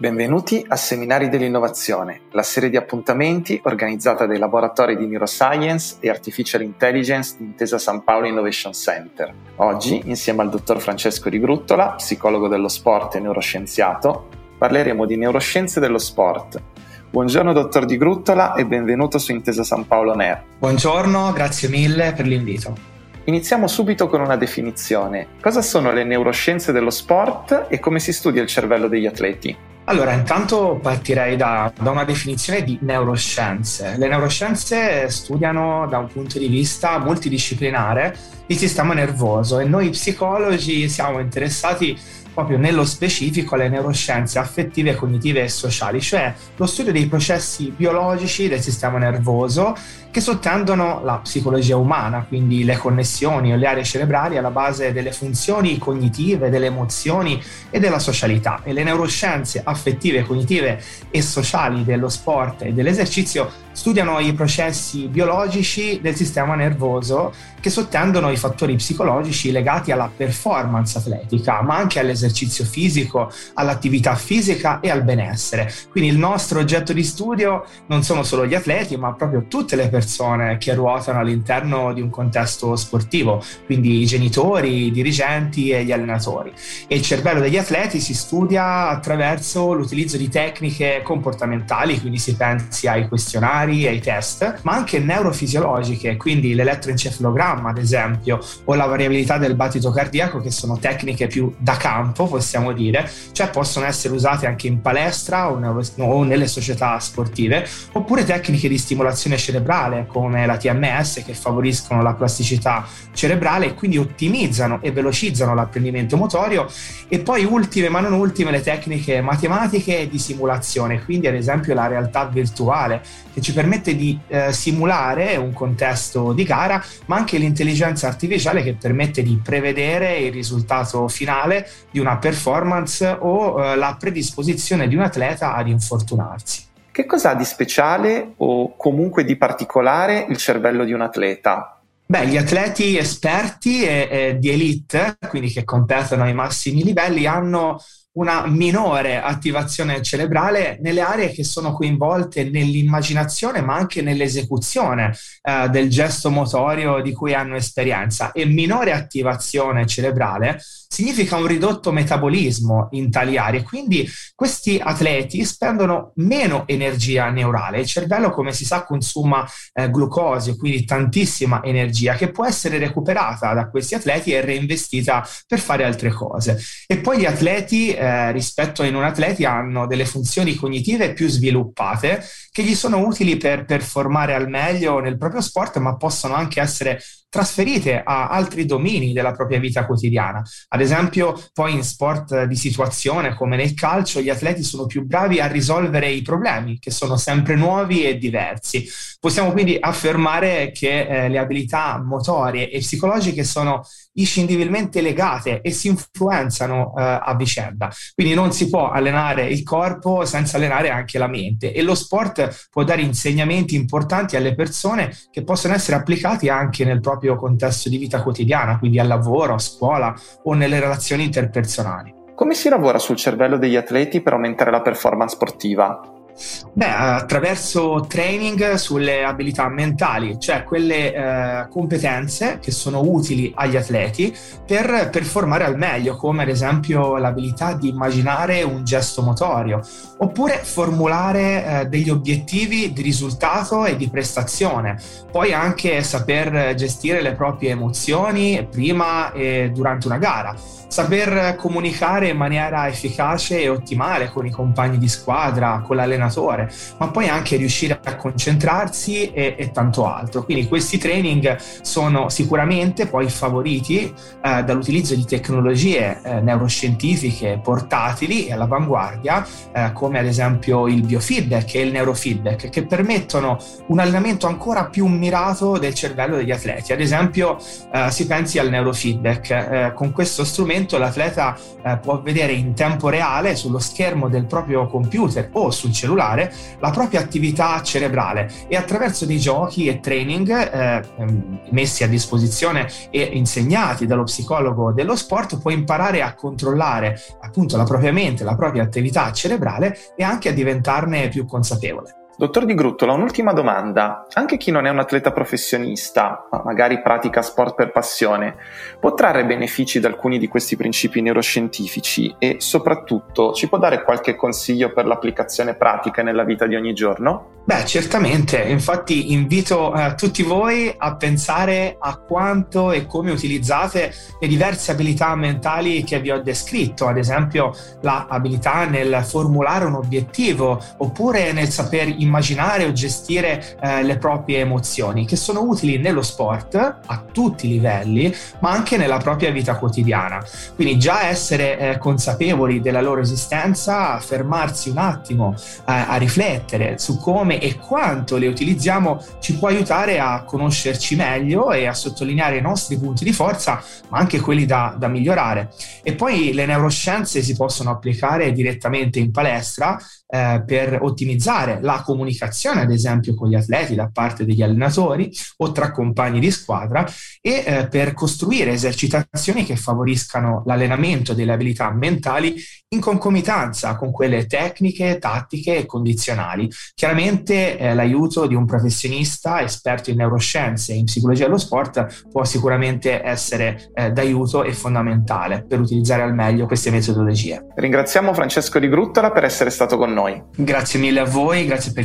Benvenuti a Seminari dell'Innovazione, la serie di appuntamenti organizzata dai laboratori di Neuroscience e Artificial Intelligence di Intesa San Paolo Innovation Center. Oggi, insieme al dottor Francesco Rigruttola, psicologo dello sport e neuroscienziato, parleremo di neuroscienze dello sport. Buongiorno dottor Di Gruttola e benvenuto su Intesa San Paolo NER. Buongiorno, grazie mille per l'invito. Iniziamo subito con una definizione. Cosa sono le neuroscienze dello sport e come si studia il cervello degli atleti? Allora, intanto partirei da, da, una definizione di neuroscienze. Le neuroscienze studiano da un punto di vista multidisciplinare il sistema nervoso e noi psicologi siamo interessati proprio nello specifico alle neuroscienze affettive, cognitive e sociali, cioè lo studio dei processi biologici del sistema nervoso che sottendono la psicologia umana, quindi le connessioni o le aree cerebrali alla base delle funzioni cognitive, delle emozioni e della socialità. E le neuroscienze affettive, cognitive e sociali dello sport e dell'esercizio studiano i processi biologici del sistema nervoso che sottendono i fattori psicologici legati alla performance atletica, ma anche all'esercizio fisico, all'attività fisica e al benessere. Quindi il nostro oggetto di studio non sono solo gli atleti, ma proprio tutte le persone che ruotano all'interno di un contesto sportivo, quindi i genitori, i dirigenti e gli allenatori. E il cervello degli atleti si studia attraverso l'utilizzo di tecniche comportamentali, quindi si pensi ai questionari, ai test, ma anche neurofisiologiche, quindi l'elettroencefalogramma ad esempio, o la variabilità del battito cardiaco, che sono tecniche più da campo, possiamo dire, cioè possono essere usate anche in palestra o, nelle società sportive, oppure tecniche di stimolazione cerebrale come la TMS che favoriscono la plasticità cerebrale e quindi ottimizzano e velocizzano l'apprendimento motorio. E poi ultime ma non ultime le tecniche matematiche e di simulazione, quindi ad esempio la realtà virtuale che ci permette di eh, simulare un contesto di gara, ma anche l'intelligenza artificiale che permette di prevedere il risultato finale di una performance o eh, la predisposizione di un atleta ad infortunarsi. Che cosa ha di speciale o comunque di particolare il cervello di un atleta? Beh, gli atleti esperti e, e di elite, quindi che competono ai massimi livelli, hanno una minore attivazione cerebrale nelle aree che sono coinvolte nell'immaginazione ma anche nell'esecuzione eh, del gesto motorio di cui hanno esperienza e minore attivazione cerebrale significa un ridotto metabolismo in tali aree, quindi questi atleti spendono meno energia neurale. Il cervello, come si sa, consuma eh, glucosio, quindi tantissima energia che può essere recuperata da questi atleti e reinvestita per fare altre cose. E poi gli atleti, eh, rispetto ai non atleti, hanno delle funzioni cognitive più sviluppate che gli sono utili per performare al meglio nel proprio sport, ma possono anche essere trasferite a altri domini della propria vita quotidiana. Ad esempio, poi in sport di situazione come nel calcio, gli atleti sono più bravi a risolvere i problemi, che sono sempre nuovi e diversi. Possiamo quindi affermare che eh, le abilità motorie e psicologiche sono inscindibilmente legate e si influenzano eh, a vicenda. Quindi non si può allenare il corpo senza allenare anche la mente e lo sport può dare insegnamenti importanti alle persone che possono essere applicati anche nel proprio contesto di vita quotidiana, quindi al lavoro, a scuola o nelle relazioni interpersonali. Come si lavora sul cervello degli atleti per aumentare la performance sportiva? Beh, attraverso training sulle abilità mentali, cioè quelle eh, competenze che sono utili agli atleti per performare al meglio, come ad esempio l'abilità di immaginare un gesto motorio, oppure formulare eh, degli obiettivi di risultato e di prestazione, poi anche saper gestire le proprie emozioni prima e durante una gara. Saper comunicare in maniera efficace e ottimale con i compagni di squadra, con l'allenatore allenatore, ma poi anche riuscire a concentrarsi e, e tanto altro. Quindi questi training sono sicuramente poi favoriti eh, dall'utilizzo di tecnologie eh, neuroscientifiche portatili e all'avanguardia, eh, come ad esempio il biofeedback e il neurofeedback, che permettono un allenamento ancora più mirato del cervello degli atleti. Ad esempio, eh, si pensi al neurofeedback. Eh, con questo strumento l'atleta eh, può vedere in tempo reale sullo schermo del proprio computer o sul cellulare la propria attività cerebrale e attraverso dei giochi e training eh, ehm, messi a disposizione e insegnati dallo psicologo dello sport può imparare a controllare appunto la propria mente, la propria attività cerebrale e anche a diventarne più consapevole. Dottor Di Gruttola, un'ultima domanda. Anche chi non è un atleta professionista, ma magari pratica sport per passione, può trarre benefici da alcuni di questi principi neuroscientifici e soprattutto ci può dare qualche consiglio per l'applicazione pratica nella vita di ogni giorno? Beh, certamente, infatti invito eh, tutti voi a pensare a quanto e come utilizzate le diverse abilità mentali che vi ho descritto, ad esempio l'abilità nel formulare un obiettivo oppure nel saper immaginare immaginare o gestire eh, le proprie emozioni, che sono utili nello sport a tutti i livelli, ma anche nella propria vita quotidiana. Quindi già essere eh, consapevoli della loro esistenza, fermarsi un attimo eh, a riflettere su come e quanto le utilizziamo ci può aiutare a conoscerci meglio e a sottolineare i nostri punti di forza, ma anche quelli da, da migliorare. E poi le neuroscienze si possono applicare direttamente in palestra eh, per ottimizzare la comunicazione, ad esempio, con gli atleti da parte degli allenatori o tra compagni di squadra e eh, per costruire esercitazioni che favoriscano l'allenamento delle abilità mentali in concomitanza con quelle tecniche, tattiche e condizionali. Chiaramente eh, l'aiuto di un professionista esperto in neuroscienze e in psicologia dello sport può sicuramente essere eh, d'aiuto e fondamentale per utilizzare al meglio queste metodologie. Ringraziamo Francesco Di Gruttola per essere stato con noi. Grazie mille a voi, grazie per